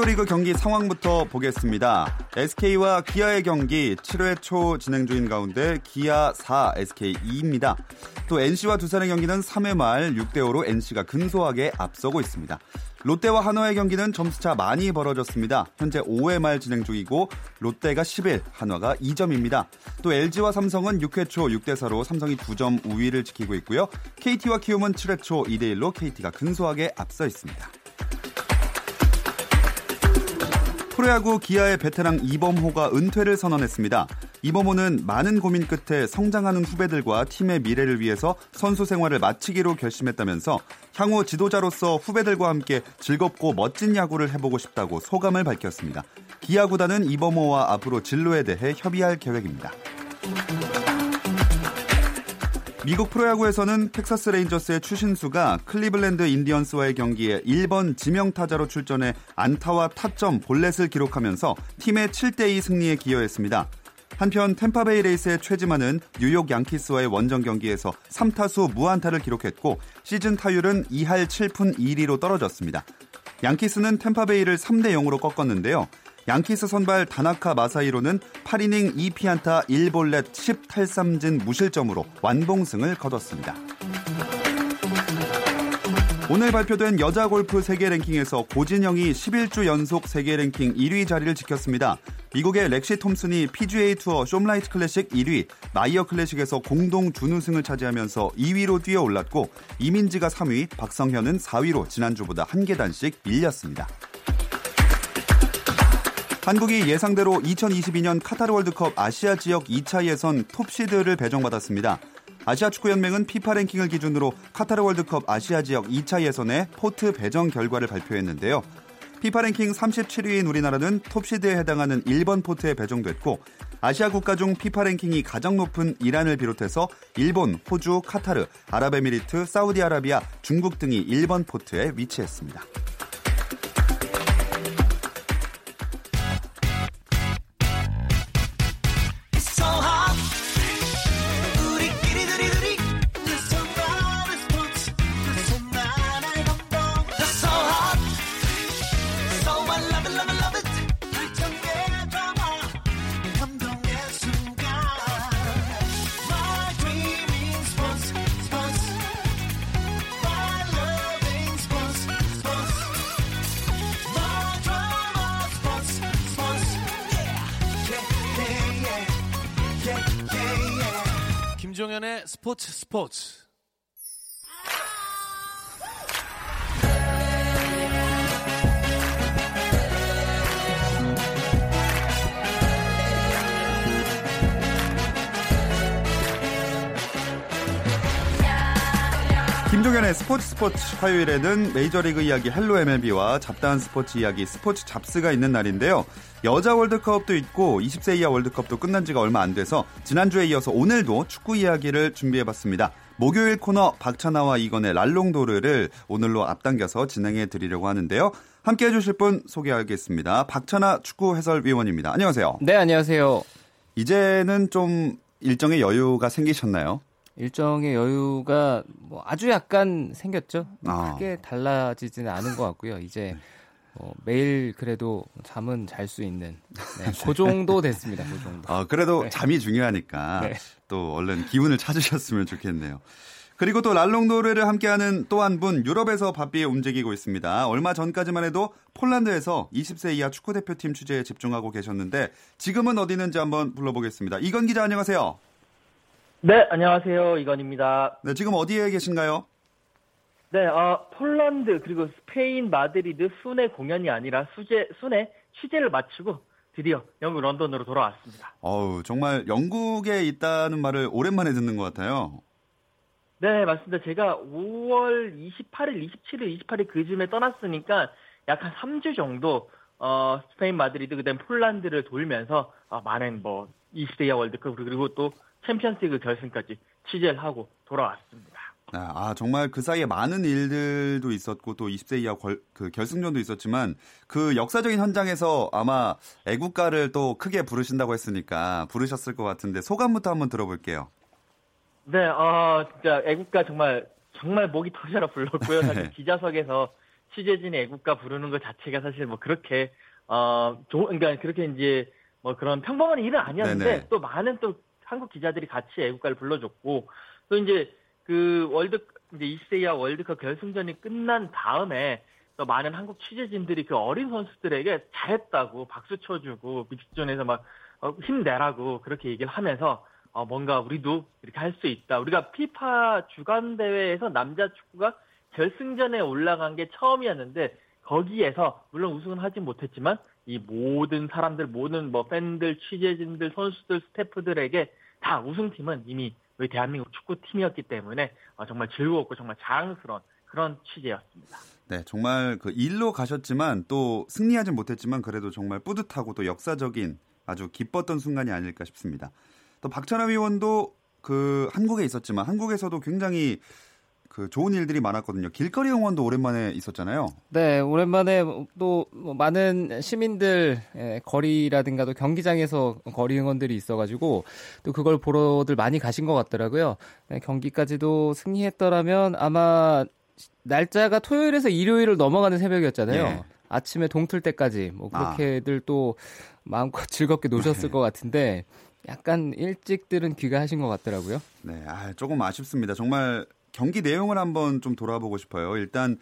KBO 리그 경기 상황부터 보겠습니다. SK와 기아의 경기 7회 초 진행 중인 가운데 기아 4, SK 2입니다. 또 NC와 두산의 경기는 3회 말 6대 5로 NC가 근소하게 앞서고 있습니다. 롯데와 한화의 경기는 점수차 많이 벌어졌습니다. 현재 5회 말 진행 중이고 롯데가 11, 한화가 2점입니다. 또 LG와 삼성은 6회 초 6대 4로 삼성이 2점 우위를 지키고 있고요. KT와 키움은 7회 초 2대 1로 KT가 근소하게 앞서 있습니다. 프로야구 기아의 베테랑 이범호가 은퇴를 선언했습니다. 이범호는 많은 고민 끝에 성장하는 후배들과 팀의 미래를 위해서 선수 생활을 마치기로 결심했다면서 향후 지도자로서 후배들과 함께 즐겁고 멋진 야구를 해보고 싶다고 소감을 밝혔습니다. 기아 구단은 이범호와 앞으로 진로에 대해 협의할 계획입니다. 미국 프로야구에서는 텍사스 레인저스의 추신수가 클리블랜드 인디언스와의 경기에 1번 지명타자로 출전해 안타와 타점, 볼넷을 기록하면서 팀의 7대2 승리에 기여했습니다. 한편 탬파베이 레이스의 최지만은 뉴욕 양키스와의 원정 경기에서 3타수 무안타를 기록했고 시즌 타율은 2할 7푼 1리로 떨어졌습니다. 양키스는 탬파베이를 3대 0으로 꺾었는데요. 양키스 선발 다나카 마사히로는 8이닝 2피안타 1볼넷 10탈삼진 무실점으로 완봉승을 거뒀습니다. 오늘 발표된 여자 골프 세계 랭킹에서 고진영이 11주 연속 세계 랭킹 1위 자리를 지켰습니다. 미국의 렉시 톰슨이 LPGA 투어 숍라이트 클래식 1위, 마이어 클래식에서 공동 준우승을 차지하면서 2위로 뛰어 올랐고 이민지가 3위, 박성현은 4위로 지난주보다 한 계단씩 밀렸습니다. 한국이 예상대로 2022년 카타르 월드컵 아시아 지역 2차 예선 톱시드를 배정받았습니다. 아시아 축구연맹은 피파 랭킹을 기준으로 카타르 월드컵 아시아 지역 2차 예선의 포트 배정 결과를 발표했는데요. 피파 랭킹 37위인 우리나라는 톱시드에 해당하는 1번 포트에 배정됐고 아시아 국가 중 피파 랭킹이 가장 높은 이란을 비롯해서 일본, 호주, 카타르, 아랍에미리트, 사우디아라비아, 중국 등이 1번 포트에 위치했습니다. 김종현의 스포츠 스포츠. 김종현의 스포츠 스포츠 화요일에는 메이저리그 이야기 Hello MLB와 잡다한 스포츠 이야기 스포츠 잡스가 있는 날인데요. 여자 월드컵도 있고 20세 이하 월드컵도 끝난 지가 얼마 안 돼서 지난주에 이어서 오늘도 축구 이야기를 준비해봤습니다. 목요일 코너 박찬하와 이건의 발롱도르를 오늘로 앞당겨서 진행해 드리려고 하는데요. 함께 해주실 분 소개하겠습니다. 박찬아 축구 해설위원입니다. 안녕하세요. 네, 안녕하세요. 이제는 좀 일정의 여유가 생기셨나요? 일정의 여유가 뭐 아주 약간 생겼죠. 아. 크게 달라지지는 않은 것 같고요. 이제 뭐 매일 그래도 잠은 잘 수 있는 네, 그 정도 됐습니다. 그 정도. 아, 그래도 네. 잠이 중요하니까 네. 또 얼른 기운을 찾으셨으면 좋겠네요. 그리고 또 랄롱도르를 함께하는 또 한 분 유럽에서 바삐에 움직이고 있습니다. 얼마 전까지만 해도 폴란드에서 20세 이하 축구 대표팀 취재에 집중하고 계셨는데 지금은 어디 있는지 한번 불러보겠습니다. 이건 기자 안녕하세요. 네, 안녕하세요. 이건입니다. 네, 지금 어디에 계신가요? 네, 어, 폴란드 그리고 스페인 마드리드 순회 공연이 아니라 수제 순회 취재를 마치고 드디어 영국 런던으로 돌아왔습니다. 어우, 정말 영국에 있다는 말을 오랜만에 듣는 것 같아요. 네, 맞습니다. 제가 5월 28일, 27일, 28일 그쯤에 떠났으니까 약 한 3주 정도 어, 스페인 마드리드 그다음 폴란드를 돌면서 어, 많은 뭐 20세 이하 월드컵 그리고 또 챔피언스리그 결승까지 취재를 하고 돌아왔습니다. 아, 아, 정말 그 사이에 많은 일들도 있었고 또 20세 이하 걸, 그 결승전도 있었지만 그 역사적인 현장에서 아마 애국가를 또 크게 부르신다고 했으니까 부르셨을 것 같은데 소감부터 한번 들어볼게요. 네, 어, 진짜 애국가 정말 정말 목이 터져라 불렀고요. 사실 네. 기자석에서 취재진이 애국가 부르는 것 자체가 사실 뭐 그렇게 어, 조, 그러니까 그렇게 이제 뭐 그런 평범한 일은 아니었는데 네네. 또 많은 또 한국 기자들이 같이 애국가를 불러줬고 또 이제 그 월드 이제 20세 이하 월드컵 결승전이 끝난 다음에 또 많은 한국 취재진들이 그 어린 선수들에게 잘했다고 박수 쳐주고 믹스존에서 막 어, 힘내라고 그렇게 얘기를 하면서 어, 뭔가 우리도 이렇게 할 수 있다. 우리가 피파 주간 대회에서 남자 축구가 결승전에 올라간 게 처음이었는데 거기에서 물론 우승은 하지 못했지만 이 모든 사람들 모든 뭐 팬들 취재진들 선수들 스태프들에게 다 우승팀은 이미 우리 대한민국 축구팀이었기 때문에 어, 정말 즐거웠고 정말 자랑스러운 그런 취재였습니다. 네, 정말 그 일로 가셨지만 또 승리하진 못했지만 그래도 정말 뿌듯하고 또 역사적인 아주 기뻤던 순간이 아닐까 싶습니다. 또 박찬하 위원도 그 한국에 있었지만 한국에서도 굉장히 그 좋은 일들이 많았거든요. 길거리 응원도 오랜만에 있었잖아요. 네, 오랜만에 또뭐 많은 시민들 예, 거리라든가 또 경기장에서 거리 응원들이 있어가지고 또 그걸 보러들 많이 가신 것 같더라고요. 네, 경기까지도 승리했더라면 아마 날짜가 토요일에서 일요일을 넘어가는 새벽이었잖아요. 예. 아침에 동틀 때까지 뭐 아. 그렇게들 또 마음껏 즐겁게 노셨을 것 같은데 약간 일찍들은 귀가하신 것 같더라고요. 네, 아, 조금 아쉽습니다. 정말 경기 내용을 한번 좀 돌아보고 싶어요. 일단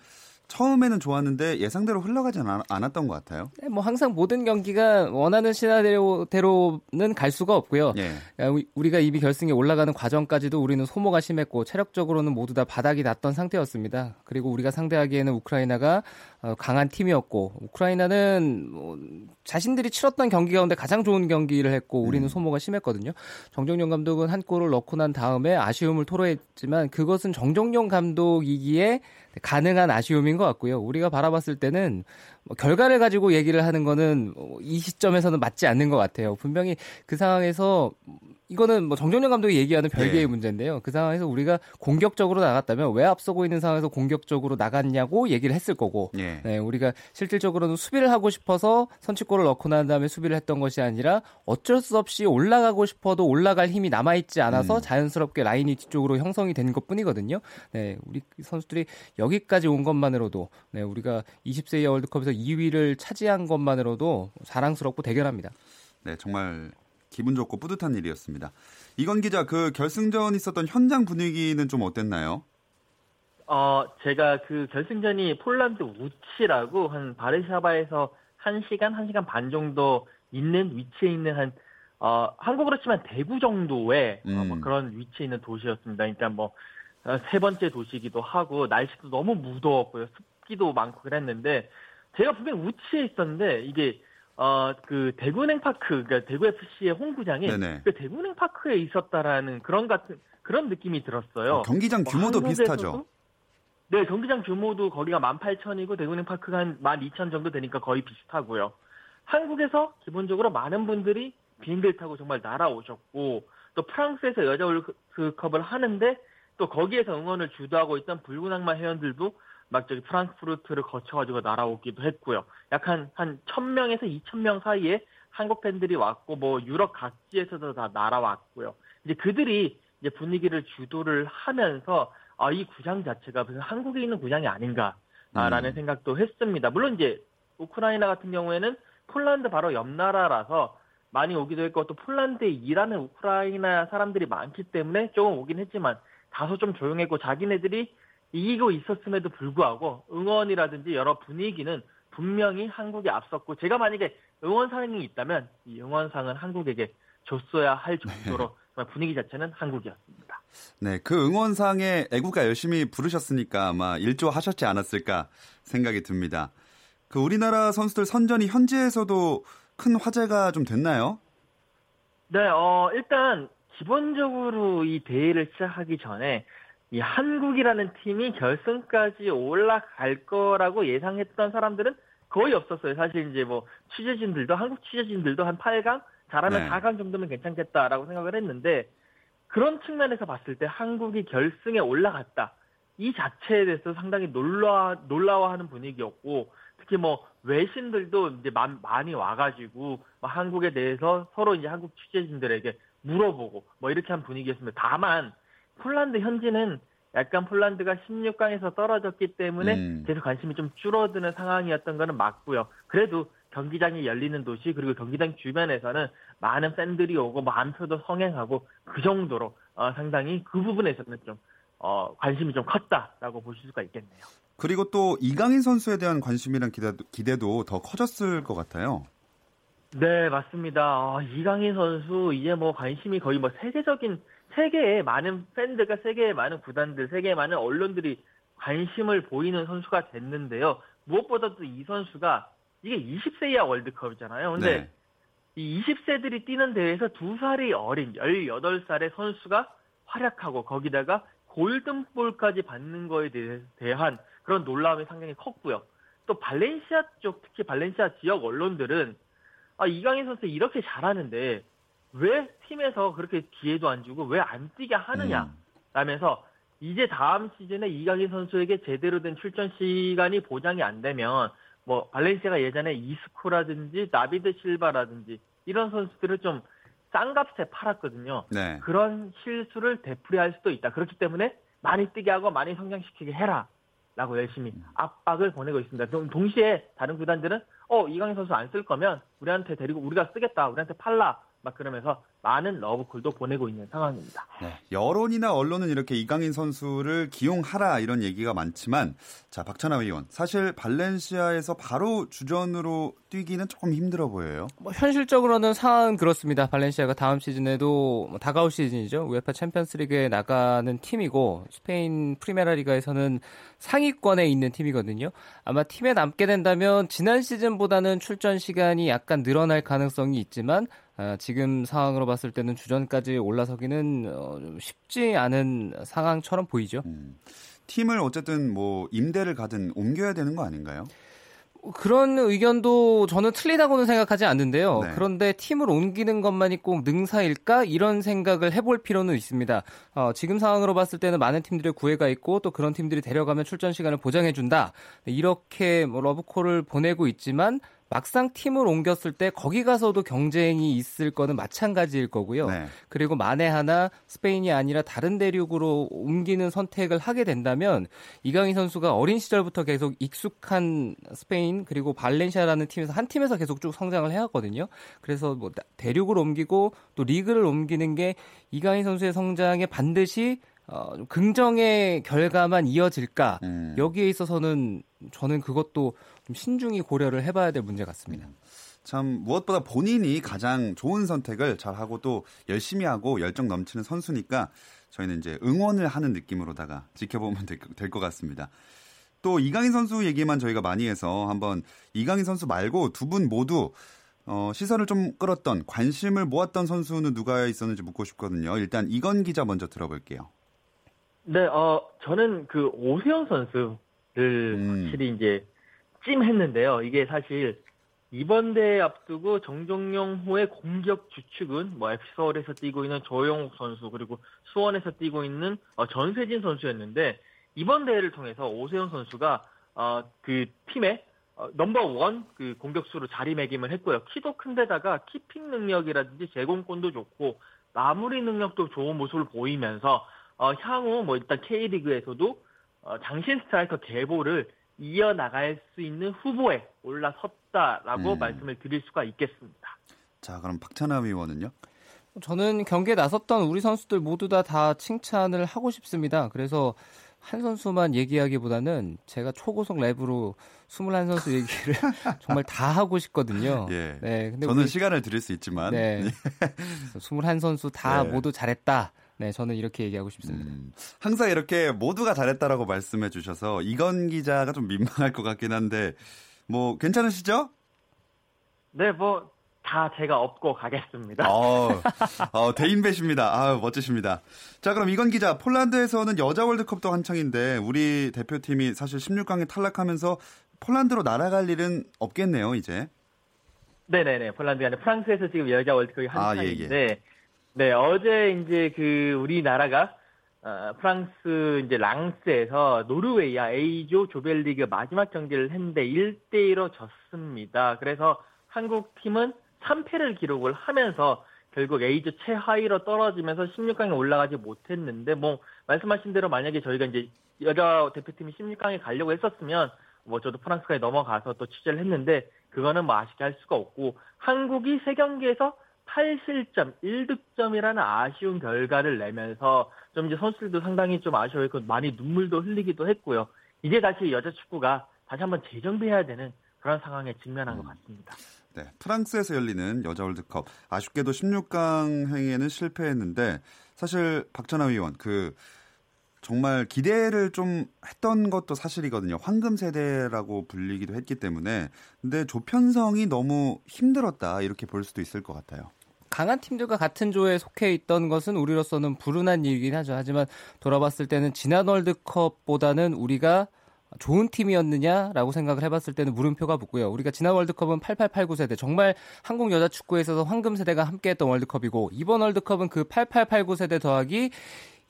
처음에는 좋았는데 예상대로 흘러가지 않, 않았던 것 같아요. 네, 뭐 항상 모든 경기가 원하는 시나리오대로는 갈 수가 없고요. 예. 우리- 우리가 이미 결승에 올라가는 과정까지도 우리는 소모가 심했고 체력적으로는 모두 다 바닥이 났던 상태였습니다. 그리고 우리가 상대하기에는 우크라이나가 어, 강한 팀이었고 우크라이나는 뭐 자신들이 치렀던 경기 가운데 가장 좋은 경기를 했고 우리는 소모가 심했거든요. 정종용 감독은 한 골을 넣고 난 다음에 아쉬움을 토로했지만 그것은 정종용 감독이기에 가능한 아쉬움인 것 같고요. 우리가 바라봤을 때는 뭐 결과를 가지고 얘기를 하는 거는 뭐이 시점에서는 맞지 않는 것 같아요. 분명히 그 상황에서 이거는 뭐 정종영 감독이 얘기하는 별개의 네. 문제인데요. 그 상황에서 우리가 공격적으로 나갔다면 왜 앞서고 있는 상황에서 공격적으로 나갔냐고 얘기를 했을 거고, 예. 네, 우리가 실질적으로는 수비를 하고 싶어서 선취골을 넣고 난 다음에 수비를 했던 것이 아니라 어쩔 수 없이 올라가고 싶어도 올라갈 힘이 남아 있지 않아서 음. 자연스럽게 라인이 뒤쪽으로 형성이 된 것 뿐이거든요. 네, 우리 선수들이 여기까지 온 것만으로도, 네, 우리가 20세 이하 월드컵에서 2위를 차지한 것만으로도 자랑스럽고 대견합니다. 네, 정말 기분 좋고 뿌듯한 일이었습니다. 이건 기자, 그 결승전 있었던 현장 분위기는 좀 어땠나요? 어, 제가 그 결승전이 폴란드 우치라고 한 바르샤바에서 1시간, 1시간 반 정도 있는 위치에 있는 한, 어, 한국으로 치면 대구 정도의 어, 뭐 음. 그런 위치에 있는 도시였습니다. 그러니까 뭐, 어, 세 번째 도시이기도 하고, 날씨도 너무 무더웠고요. 습기도 많고 그랬는데, 제가 분명 우치에 있었는데, 이게, 어, 그 대구은행파크, 그러니까 대구FC의 홈구장이. 그 대구은행파크에 있었다라는 그런 같은, 그런 느낌이 들었어요. 어, 경기장 뭐 규모도 한국에서도- 비슷하죠. 네, 경기장 규모도 거리가 18,000이고 대구은행 파크가 한 12,000 정도 되니까 거의 비슷하고요. 한국에서 기본적으로 많은 분들이 비행기를 타고 정말 날아오셨고 또 프랑스에서 여자 월드컵을 하는데 또 거기에서 응원을 주도하고 있던 붉은 악마 회원들도 막 저기 프랑크푸르트를 거쳐가지고 날아오기도 했고요. 약한 한 1,000명에서 2,000명 사이에 한국 팬들이 왔고 뭐 유럽 각지에서도 다 날아왔고요. 이제 그들이 이제 분위기를 주도를 하면서 아, 이 구장 자체가 무슨 한국에 있는 구장이 아닌가라는 음. 생각도 했습니다. 물론 이제 우크라이나 같은 경우에는 폴란드 바로 옆 나라라서 많이 오기도 했고 또 폴란드에 일하는 우크라이나 사람들이 많기 때문에 조금 오긴 했지만 다소 좀 조용했고 자기네들이 이기고 있었음에도 불구하고 응원이라든지 여러 분위기는 분명히 한국이 앞섰고 제가 만약에 응원상이 있다면 이 응원상은 한국에게 줬어야 할 정도로 정말 분위기 자체는 한국이었습니다. 네, 그 응원상에 애국가 열심히 부르셨으니까 아마 일조하셨지 않았을까 생각이 듭니다. 그 우리나라 선수들 선전이 현지에서도 큰 화제가 좀 됐나요? 네, 어, 일단, 기본적으로 이 대회를 시작하기 전에, 이 한국이라는 팀이 결승까지 올라갈 거라고 예상했던 사람들은 거의 없었어요. 사실 이제 뭐 취재진들도 한국 취재진들도 한 8강 잘하면 네. 4강 정도면 괜찮겠다라고 생각을 했는데 그런 측면에서 봤을 때 한국이 결승에 올라갔다. 이 자체에 대해서 상당히 놀라 놀라워하는 분위기였고 특히 뭐 외신들도 이제 마- 많이 와가지고 뭐 한국에 대해서 서로 이제 한국 취재진들에게 물어보고 뭐 이렇게 한 분위기였습니다. 다만 폴란드 현지는 약간 폴란드가 16강에서 떨어졌기 때문에 음. 계속 관심이 좀 줄어드는 상황이었던 거는 맞고요. 그래도 경기장이 열리는 도시 그리고 경기장 주변에서는 많은 팬들이 오고 뭐 안표도 성행하고 그 정도로 어, 상당히 그 부분에서는 좀 어, 관심이 좀 컸다라고 보실 수가 있겠네요. 그리고 또 이강인 선수에 대한 관심이랑 기대도, 기대도 더 커졌을 것 같아요. 네, 맞습니다. 어, 이강인 선수 이제 뭐 관심이 거의 뭐 세계적인 세계의 많은 팬들과 세계의 많은 구단들, 세계의 많은 언론들이 관심을 보이는 선수가 됐는데요. 무엇보다도 이 선수가 이게 20세 이하 월드컵이잖아요. 근데 네. 이 20세들이 뛰는 대회에서 두 살이 어린 18살의 선수가 활약하고 거기다가 골든볼까지 받는 거에 대한 그런 놀라움이 상당히 컸고요. 또 발렌시아 쪽 특히 발렌시아 지역 언론들은 아 이강인 선수 이렇게 잘하는데 왜 팀에서 그렇게 기회도 안 주고 왜 안 뛰게 하느냐 음. 라면서 이제 다음 시즌에 이강인 선수에게 제대로 된 출전 시간이 보장이 안 되면 뭐 발렌시아가 예전에 이스코라든지 나비드 실바라든지 이런 선수들을 좀 싼값에 팔았거든요. 네. 그런 실수를 되풀이할 수도 있다. 그렇기 때문에 많이 뛰게 하고 많이 성장시키게 해라. 라고 열심히 압박을 보내고 있습니다. 동- 동시에 다른 구단들은 어 이강인 선수 안 쓸 거면 우리한테 데리고 우리가 쓰겠다. 우리한테 팔라. 막 그러면서 많은 러브콜도 보내고 있는 상황입니다. 네. 여론이나 언론은 이렇게 이강인 선수를 기용하라 이런 얘기가 많지만 자 박찬하 의원 사실 발렌시아에서 바로 주전으로 뛰기는 조금 힘들어 보여요. 뭐 현실적으로는 상황은 그렇습니다. 발렌시아가 다음 시즌에도 뭐 다가올 시즌이죠. 우에파 챔피언스리그에 나가는 팀이고 스페인 프리메라 리가에서는 상위권에 있는 팀이거든요. 아마 팀에 남게 된다면 지난 시즌보다는 출전 시간이 약간 늘어날 가능성이 있지만 아, 지금 상황으로 봤을 때는 주전까지 올라서기는 어, 좀 쉽지 않은 상황처럼 보이죠. 음. 팀을 어쨌든 뭐 임대를 가든 옮겨야 되는 거 아닌가요? 그런 의견도 저는 틀리다고는 생각하지 않는데요. 네. 그런데 팀을 옮기는 것만이 꼭 능사일까 이런 생각을 해볼 필요는 있습니다. 어, 지금 상황으로 봤을 때는 많은 팀들의 구애가 있고 또 그런 팀들이 데려가면 출전 시간을 보장해준다. 이렇게 뭐 러브콜을 보내고 있지만 막상 팀을 옮겼을 때 거기 가서도 경쟁이 있을 거는 마찬가지일 거고요. 네. 그리고 만에 하나 스페인이 아니라 다른 대륙으로 옮기는 선택을 하게 된다면 이강인 선수가 어린 시절부터 계속 익숙한 스페인 그리고 발렌시아라는 팀에서 한 팀에서 계속 쭉 성장을 해왔거든요. 그래서 뭐 나- 대륙을 옮기고 또 리그를 옮기는 게 이강인 선수의 성장에 반드시 어, 좀 긍정의 결과만 이어질까 음. 여기에 있어서는 저는 그것도 좀 신중히 고려를 해봐야 될 문제 같습니다. 참 무엇보다 본인이 가장 좋은 선택을 잘하고 또 열심히 하고 열정 넘치는 선수니까 저희는 이제 응원을 하는 느낌으로다가 지켜보면 될것 같습니다. 또 이강인 선수 얘기만 저희가 많이 해서 한번 이강인 선수 말고 두 분 모두 어, 시선을 좀 끌었던 관심을 모았던 선수는 누가 있었는지 묻고 싶거든요. 일단 이건 기자 먼저 들어볼게요. 네, 어, 저는 그 오세훈 선수를 음. 확실히 이제 찜했는데요. 이게 사실 이번 대회 앞두고 정종용호의 공격 주축은 뭐 FC 서울에서 뛰고 있는 조용욱 선수 그리고 수원에서 뛰고 있는 어, 전세진 선수였는데 이번 대회를 통해서 오세훈 선수가 어, 그 팀의 어, number one 그 공격수로 자리매김을 했고요. 키도 큰데다가 keeping 능력이라든지 제공권도 좋고 마무리 능력도 좋은 모습을 보이면서 어, 향후 뭐 일단 K리그에서도 어, 장신 스트라이커 계보를 이어나갈 수 있는 후보에 올라섰다라고 음. 말씀을 드릴 수가 있겠습니다. 자, 그럼 박찬하 위원은요? 저는 경기에 나섰던 우리 선수들 모두 다, 다 칭찬을 하고 싶습니다. 그래서 한 선수만 얘기하기보다는 제가 초고속 랩으로 21선수 얘기를 정말 다 하고 싶거든요. 예. 네, 근데 저는 우리- 시간을 드릴 수 있지만 네. 21선수 다 네. 모두 잘했다. 네, 저는 이렇게 얘기하고 싶습니다. 음, 항상 이렇게 모두가 잘했다라고 말씀해 주셔서 이건 기자가 좀 민망할 것 같긴 한데 뭐 괜찮으시죠? 네, 뭐 다 제가 업고 가겠습니다. 어, 어, 대인 배십니다. 아, 멋지십니다. 자, 그럼 이건 기자, 폴란드에서는 여자 월드컵도 한창인데 우리 대표팀이 사실 16강에 탈락하면서 폴란드로 날아갈 일은 없겠네요, 이제. 네네네. 폴란드가 아니라 프랑스에서 지금 여자 월드컵이 아, 한창인데, 예, 예. 네 어제 이제 그 우리나라가 어, 프랑스 이제 랑스에서 노르웨이와 A조 조별리그 마지막 경기를 했는데 1대1로 졌습니다. 그래서 한국 팀은 3패를 기록을 하면서 결국 A조 최하위로 떨어지면서 16강에 올라가지 못했는데 뭐 말씀하신 대로 만약에 저희가 이제 여자 대표팀이 16강에 가려고 했었으면 뭐 저도 프랑스까지 넘어가서 또 취재를 했는데 그거는 뭐 아쉽게 할 수가 없고 한국이 세 경기에서 8실점 1득점이라는 아쉬운 결과를 내면서 좀 이제 선수들도 상당히 좀 아쉬워했고 많이 눈물도 흘리기도 했고요. 이제 다시 여자 축구가 다시 한번 재정비해야 되는 그런 상황에 직면한 것 같습니다. 네, 프랑스에서 열리는 여자 월드컵 아쉽게도 16강 행에는 실패했는데 사실 박찬하 위원 그 정말 기대를 좀 했던 것도 사실이거든요. 황금 세대라고 불리기도 했기 때문에 근데 조편성이 너무 힘들었다 이렇게 볼 수도 있을 것 같아요. 강한 팀들과 같은 조에 속해 있던 것은 우리로서는 불운한 일이긴 하죠. 하지만 돌아봤을 때는 지난 월드컵보다는 우리가 좋은 팀이었느냐라고 생각을 해봤을 때는 물음표가 붙고요. 우리가 지난 월드컵은 8889 세대 정말 한국 여자 축구에 있어서 황금 세대가 함께했던 월드컵이고 이번 월드컵은 그 8889 세대 더하기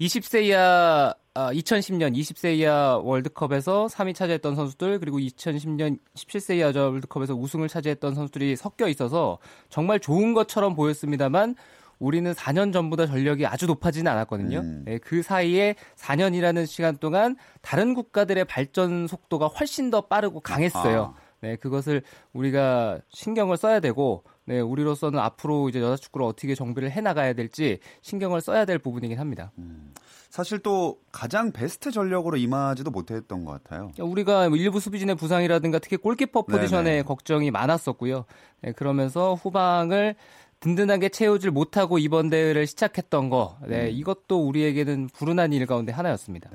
20세 이하 아, 2010년 20세 이하 월드컵에서 3위 차지했던 선수들 그리고 2010년 17세 이하 월드컵에서 우승을 차지했던 선수들이 섞여 있어서 정말 좋은 것처럼 보였습니다만 우리는 4년 전보다 전력이 아주 높아지는 않았거든요. 음. 네, 그 사이에 4년이라는 시간 동안 다른 국가들의 발전 속도가 훨씬 더 빠르고 강했어요. 아. 네, 그것을 우리가 신경을 써야 되고, 네, 우리로서는 앞으로 이제 여자 축구를 어떻게 정비를 해 나가야 될지 신경을 써야 될 부분이긴 합니다. 사실 또 가장 베스트 전력으로 임하지도 못했던 것 같아요. 우리가 뭐 일부 수비진의 부상이라든가 특히 골키퍼 포지션에 네네. 걱정이 많았었고요. 네, 그러면서 후방을 든든하게 채우질 못하고 이번 대회를 시작했던 거, 네, 이것도 우리에게는 불운한 일 가운데 하나였습니다.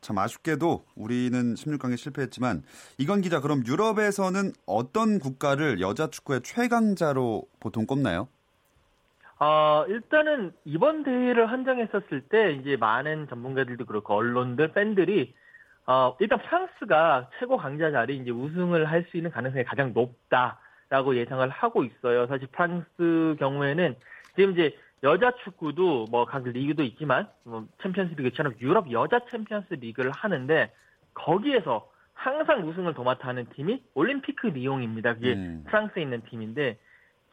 참 아쉽게도 우리는 16강에 실패했지만 이건 기자 그럼 유럽에서는 어떤 국가를 여자 축구의 최강자로 보통 꼽나요? 어, 일단은 이번 대회를 한정했었을 때 이제 많은 전문가들도 그렇고 언론들, 팬들이 어, 일단 프랑스가 최고 강자 자리 이제 우승을 할 수 있는 가능성이 가장 높다라고 예상을 하고 있어요. 사실 프랑스 경우에는 지금 이제 여자 축구도 뭐 각 리그도 있지만 뭐 챔피언스 리그처럼 유럽 여자 챔피언스 리그를 하는데 거기에서 항상 우승을 도맡아 하는 팀이 올림피크 리옹입니다. 그게 음. 프랑스에 있는 팀인데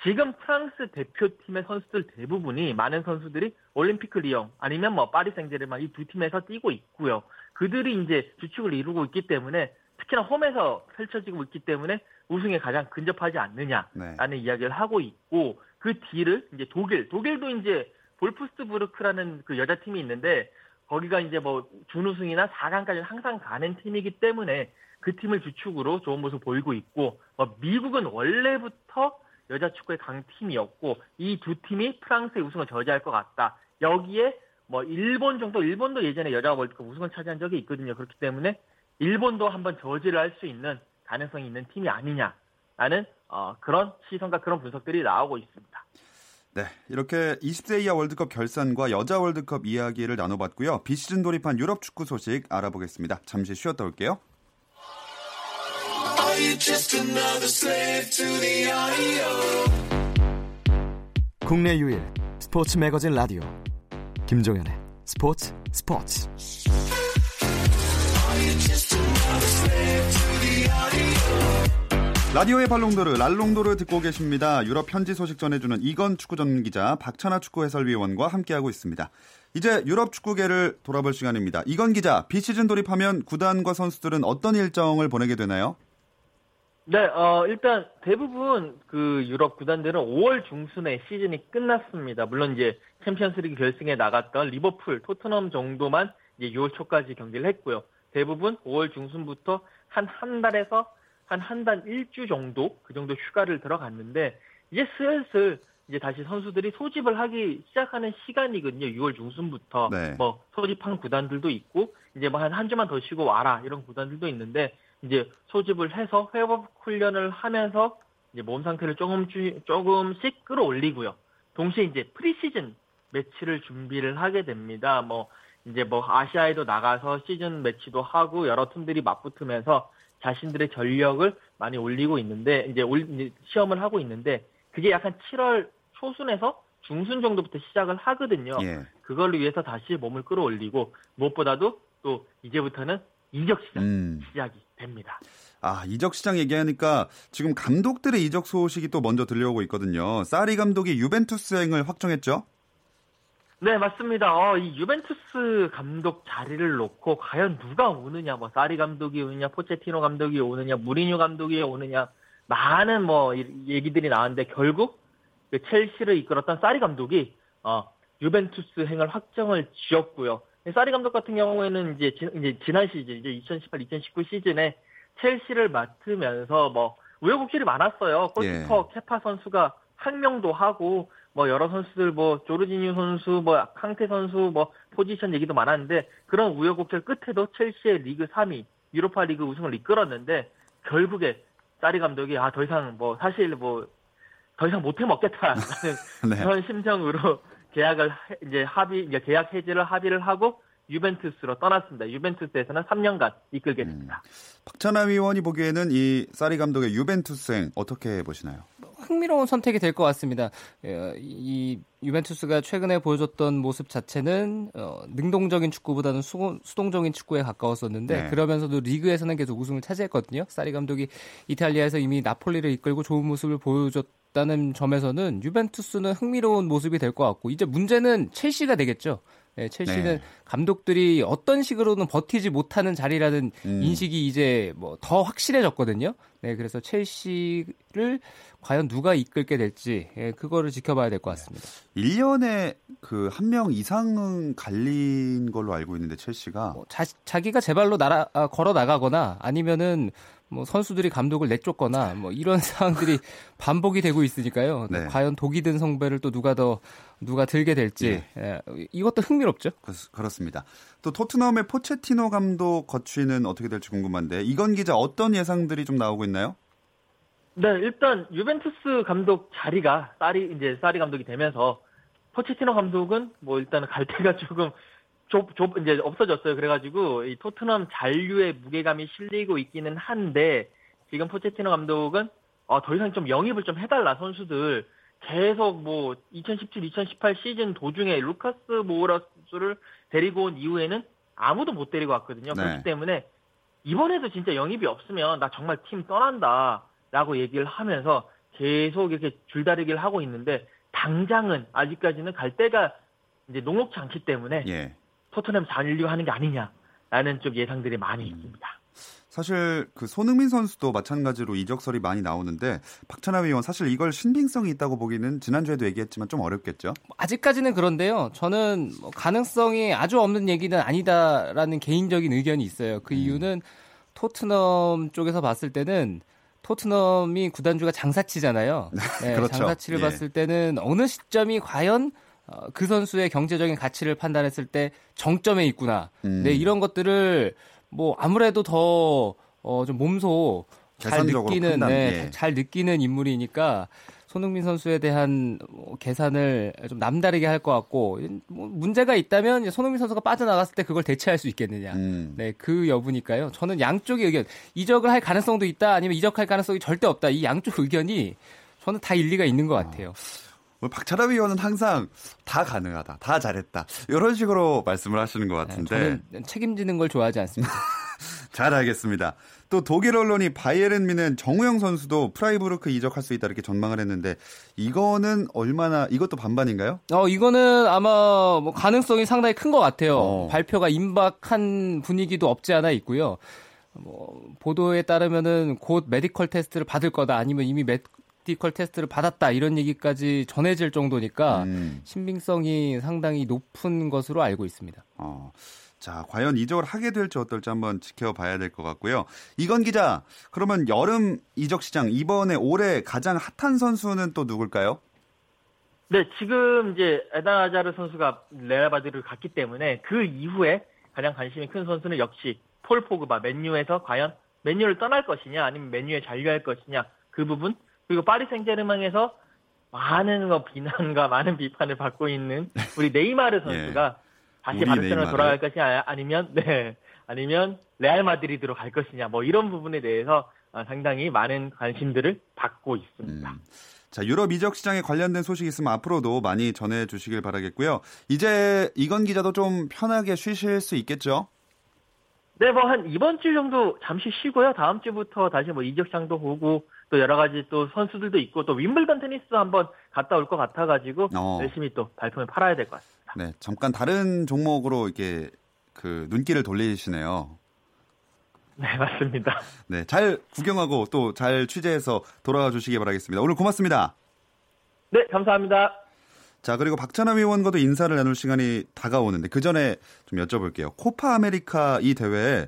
지금 프랑스 대표팀의 선수들 대부분이 많은 선수들이 올림피크 리옹 아니면 뭐 파리 생제르맹 이 두 팀에서 뛰고 있고요. 그들이 이제 주축을 이루고 있기 때문에 특히나 홈에서 펼쳐지고 있기 때문에 우승에 가장 근접하지 않느냐라는 네. 이야기를 하고 있고 그 뒤를 이제 독일 독일도 이제 볼프스부르크라는 그 여자 팀이 있는데 거기가 이제 뭐 준우승이나 4강까지 항상 가는 팀이기 때문에 그 팀을 주축으로 좋은 모습 보이고 있고 뭐 미국은 원래부터 여자 축구의 강팀이었고 이 두 팀이 프랑스의 우승을 저지할 것 같다. 여기에 뭐 일본 정도 일본도 예전에 여자 월드컵 우승을 차지한 적이 있거든요. 그렇기 때문에 일본도 한번 저지를 할 수 있는 가능성이 있는 팀이 아니냐 라는 어, 그런 시선과 그런 분석들이 나오고 있습니다. 네, 이렇게 20세 이하 월드컵 결산과 여자 월드컵 이야기를 나눠봤고요. 비시즌 돌입한 유럽 축구 소식 알아보겠습니다. 잠시 쉬었다 올게요. 국내 유일 스포츠 매거진 라디오 김종현의 스포츠 스포츠 라디오의 발롱도르, 랄롱도르 듣고 계십니다. 유럽 현지 소식 전해주는 이건 축구 전문 기자 박찬아 축구 해설위원과 함께하고 있습니다. 이제 유럽 축구계를 돌아볼 시간입니다. 이건 기자, 비시즌 돌입하면 구단과 선수들은 어떤 일정을 보내게 되나요? 네, 어, 일단 대부분 그 유럽 구단들은 5월 중순에 시즌이 끝났습니다. 물론 이제 챔피언스리그 결승에 나갔던 리버풀, 토트넘 정도만 이제 6월 초까지 경기를 했고요. 대부분 5월 중순부터 한 한 달에서 한 한 달 일주 정도 그 정도 휴가를 들어갔는데 이제 슬슬 이제 다시 선수들이 소집을 하기 시작하는 시간이거든요. 6월 중순부터 네. 뭐 소집한 구단들도 있고 이제 뭐 한 한 주만 더 쉬고 와라 이런 구단들도 있는데 이제 소집을 해서 회복 훈련을 하면서 이제 몸 상태를 조금 조금씩 끌어올리고요. 동시에 이제 프리시즌 매치를 준비를 하게 됩니다. 뭐 이제 뭐 아시아에도 나가서 시즌 매치도 하고 여러 팀들이 맞붙으면서 자신들의 전력을 많이 올리고 있는데 이제 올 시험을 하고 있는데 그게 약간 7월 초순에서 중순 정도부터 시작을 하거든요. 예. 그걸 위해서 다시 몸을 끌어올리고 무엇보다도 또 이제부터는 이적 시장 음. 시작이 됩니다. 아, 이적 시장 얘기하니까 지금 감독들의 이적 소식이 또 먼저 들려오고 있거든요. 사리 감독이 유벤투스 행을 확정했죠? 네, 맞습니다. 어, 이 유벤투스 감독 자리를 놓고 과연 누가 오느냐, 뭐 사리 감독이 오느냐, 포체티노 감독이 오느냐, 무리뉴 감독이 오느냐, 많은 뭐 얘기들이 나왔는데 결국 그 첼시를 이끌었던 사리 감독이 어, 유벤투스 행을 확정을 지었고요. 사리 감독 같은 경우에는 이제, 지, 이제 지난 시즌, 이제 2018-2019 시즌에 첼시를 맡으면서 뭐 우여곡절이 많았어요. 골키퍼 예. 케파 선수가 항명도 하고 뭐 여러 선수들 뭐 조르지뉴 선수 뭐 캉테 선수 뭐 포지션 얘기도 많았는데 그런 우여곡절 끝에도 첼시의 리그 3위 유로파 리그 우승을 이끌었는데 결국에 사리 감독이 아 더 이상 뭐 사실 뭐 더 이상 못해 먹겠다라는 네. 그런 심정으로 계약을 이제 합의 이제 계약 해지를 합의를 하고 유벤투스로 떠났습니다. 유벤투스에서는 3년간 이끌게 음. 됩니다. 음. 박찬하 위원이 보기에는 이 사리 감독의 유벤투스행 어떻게 보시나요? 흥미로운 선택이 될 것 같습니다. 예, 이 유벤투스가 최근에 보여줬던 모습 자체는 어, 능동적인 축구보다는 수, 동적인 축구에 가까웠었는데 네. 그러면서도 리그에서는 계속 우승을 차지했거든요. 사리 감독이 이탈리아에서 이미 나폴리를 이끌고 좋은 모습을 보여줬 다는 점에서는 유벤투스는 흥미로운 모습이 될 것 같고 이제 문제는 첼시가 되겠죠. 네, 첼시는 네. 감독들이 어떤 식으로는 버티지 못하는 자리라는 음. 인식이 이제 뭐 더 확실해졌거든요. 네, 그래서 첼시를 과연 누가 이끌게 될지 예, 그거를 지켜봐야 될 것 같습니다. 1년에 그 한 명 이상은 갈린 걸로 알고 있는데 첼시가 뭐 자, 자기가 제 발로 날아 아, 걸어 나가거나 아니면은 뭐 선수들이 감독을 내쫓거나 뭐 이런 상황들이 반복이 되고 있으니까요. 네. 과연 독이 든 성배를 또 누가 더 누가 들게 될지 네. 예, 이것도 흥미롭죠. 그렇, 습니다 또 토트넘의 포체티노 감독 거취는 어떻게 될지 궁금한데 이건 기자 어떤 예상들이 좀 나오고 있나요? 네, 일단 유벤투스 감독 자리가 사리 이제 사리 감독이 되면서 포체티노 감독은 뭐 일단은 갈 데가 조금 좁, 좁, 이제 없어졌어요. 그래가지고, 이 토트넘 잔류의 무게감이 실리고 있기는 한데, 지금 포체티노 감독은, 어, 더 이상 좀 영입을 좀 해달라, 선수들. 계속 뭐, 2017, 2018 시즌 도중에 루카스 모우라를 데리고 온 이후에는 아무도 못 데리고 왔거든요. 네. 그렇기 때문에, 이번에도 진짜 영입이 없으면 나 정말 팀 떠난다. 라고 얘기를 하면서 계속 이렇게 줄다리기를 하고 있는데, 당장은 아직까지는 갈 때가 이제 녹록치 않기 때문에, 예. 토트넘 잔류하는 게 아니냐라는 좀 예상들이 많이 음. 있습니다. 사실 그 손흥민 선수도 마찬가지로 이적설이 많이 나오는데 박찬하 위원 사실 이걸 신빙성이 있다고 보기는 지난주에도 얘기했지만 좀 어렵겠죠. 아직까지는 그런데요. 저는 뭐 가능성이 아주 없는 얘기는 아니다라는 개인적인 의견이 있어요. 그 음. 이유는 토트넘 쪽에서 봤을 때는 토트넘이 구단주가 장사치잖아요. 네, 그렇죠. 장사치를 예. 봤을 때는 어느 시점이 과연 어, 그 선수의 경제적인 가치를 판단했을 때 정점에 있구나. 음. 네, 이런 것들을 뭐 아무래도 더 어, 좀 몸소 잘 느끼는 네, 예. 잘 느끼는 인물이니까 손흥민 선수에 대한 뭐 계산을 좀 남다르게 할 것 같고 뭐 문제가 있다면 손흥민 선수가 빠져나갔을 때 그걸 대체할 수 있겠느냐. 음. 네, 그 여부니까요. 저는 양쪽의 의견 이적을 할 가능성도 있다 아니면 이적할 가능성이 절대 없다. 이 양쪽 의견이 저는 다 일리가 있는 것 같아요. 어. 뭐 박찬하 위원은 항상 다 가능하다, 다 잘했다 이런 식으로 말씀을 하시는 것 네, 같은데 저는 책임지는 걸 좋아하지 않습니다. 잘 알겠습니다. 또 독일 언론이 바이에른 뮌헨 정우영 선수도 프라이부르크 이적할 수 있다 이렇게 전망을 했는데 이거는 얼마나 이것도 반반인가요? 어 이거는 아마 뭐 가능성이 상당히 큰 것 같아요. 어. 발표가 임박한 분위기도 없지 않아 있고요. 뭐 보도에 따르면은 곧 메디컬 테스트를 받을 거다 아니면 이미 메, 메디컬 테스트를 받았다 이런 얘기까지 전해질 정도니까 음. 신빙성이 상당히 높은 것으로 알고 있습니다. 어. 자, 과연 이적을 하게 될지 어떨지 한번 지켜봐야 될 것 같고요. 이건 기자, 그러면 여름 이적 시장 이번에 올해 가장 핫한 선수는 또 누굴까요? 네, 지금 이제 에단 아자르 선수가 레알 마드리드를 갔기 때문에 그 이후에 가장 관심이 큰 선수는 역시 폴 포그바 맨유에서 과연 맨유를 떠날 것이냐 아니면 맨유에 잔류할 것이냐 그 부분 그리고 파리 생제르맹에서 많은 뭐 비난과 많은 비판을 받고 있는 우리 네이마르 선수가 다시 우리 바르셀로나. 돌아갈 것이냐 아니면 네 아니면 레알 마드리드로 갈 것이냐 뭐 이런 부분에 대해서 어, 상당히 많은 관심들을 받고 있습니다. 음. 자, 유럽 이적 시장에 관련된 소식 있으면 앞으로도 많이 전해 주시길 바라겠고요. 이제 이건 기자도 좀 편하게 쉬실 수 있겠죠? 네, 뭐 한 이번 주 정도 잠시 쉬고요. 다음 주부터 다시 뭐 이적장도 보고 또 여러 가지 또 선수들도 있고 또 윈블던 테니스 한번 갔다 올 것 같아가지고 어. 열심히 또 발품을 팔아야 될 것 같습니다. 네, 잠깐 다른 종목으로 이렇게 그 눈길을 돌리시네요. 네, 맞습니다. 네, 잘 구경하고 또 잘 취재해서 돌아와 주시기 바라겠습니다. 오늘 고맙습니다. 네, 감사합니다. 자, 그리고 박찬하 위원과도 인사를 나눌 시간이 다가오는데 그 전에 좀 여쭤볼게요. 코파 아메리카 이 대회에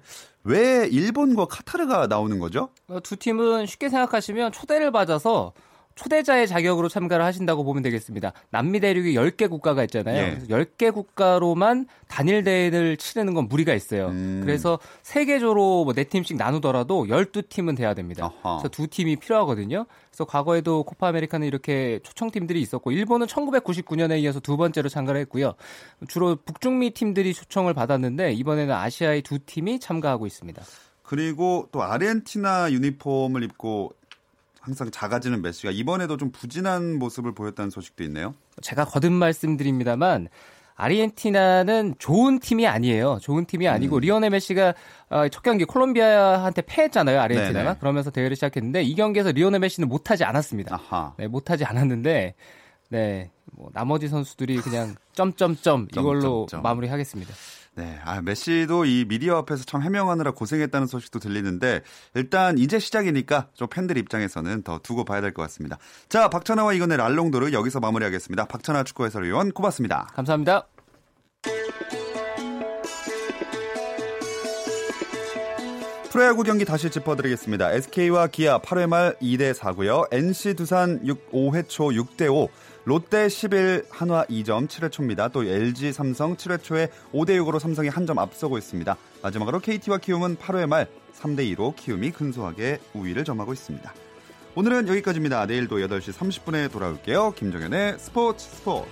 왜 일본과 카타르가 나오는 거죠? 어, 두 팀은 쉽게 생각하시면 초대를 받아서 초대자의 자격으로 참가를 하신다고 보면 되겠습니다. 남미 대륙이 10개 국가가 있잖아요. 예. 그래서 10개 국가로만 단일 대회를 치르는 건 무리가 있어요. 음. 그래서 세 개 조로 뭐 4팀씩 나누더라도 12팀은 돼야 됩니다. 아하. 그래서 두 팀이 필요하거든요. 그래서 과거에도 코파 아메리카는 이렇게 초청팀들이 있었고 일본은 1999년에 이어서 두 번째로 참가를 했고요. 주로 북중미 팀들이 초청을 받았는데 이번에는 아시아의 두 팀이 참가하고 있습니다. 그리고 또 아르헨티나 유니폼을 입고 항상 작아지는 메시가 이번에도 좀 부진한 모습을 보였다는 소식도 있네요. 제가 거듭 말씀드립니다만 아르헨티나는 좋은 팀이 아니에요. 좋은 팀이 아니고 음. 리오넬 메시가 어, 첫 경기 콜롬비아한테 패했잖아요. 아르헨티나가 네네. 그러면서 대회를 시작했는데 이 경기에서 리오넬 메시는 못하지 않았습니다. 네, 못하지 않았는데 네, 뭐 나머지 선수들이 그냥 점점점 이걸로 점점점. 마무리하겠습니다. 네, 아, 메시도 이 미디어 앞에서 참 해명하느라 고생했다는 소식도 들리는데 일단 이제 시작이니까 좀 팬들 입장에서는 더 두고 봐야 될 것 같습니다. 자, 박찬아와 이건의 랄롱도르 여기서 마무리하겠습니다. 박찬아 축구 해설위원 고맙습니다. 감사합니다. 프로야구 경기 다시 짚어드리겠습니다. SK와 기아 8회 말 2대 4고요. NC 두산 6, 5회 초 6대 5. 롯데 11, 한화 2점 7회 초입니다. 또 LG 삼성 7회 초에 5대 6으로 삼성이 한 점 앞서고 있습니다. 마지막으로 KT와 키움은 8회 말 3대 2로 키움이 근소하게 우위를 점하고 있습니다. 오늘은 여기까지입니다. 내일도 8시 30분에 돌아올게요. 김정현의 스포츠 스포츠.